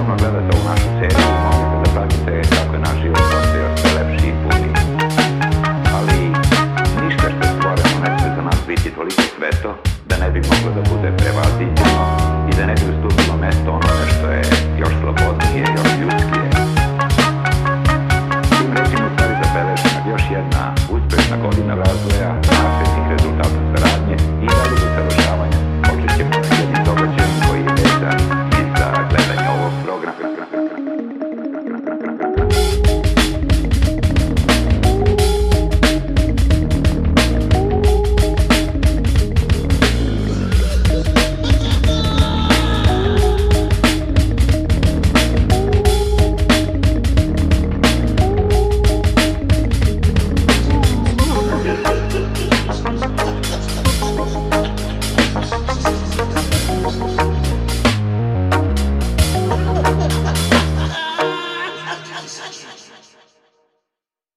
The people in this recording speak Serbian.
uglavnom gledate u našu seriju, možete da pratite kako je naš život postao sve lepši i puniji. Ali ništa što je stvoreno ne sme za nas biti toliko sveto da ne bi moglo da bude prevaziđeno i da ne bi ustupilo mesto onome što je još slobodnije, još ljudskije. Tim rečima u stvari zabeležena još jedna uspešna godina razvoja našetnih rezultata saradnje such, such.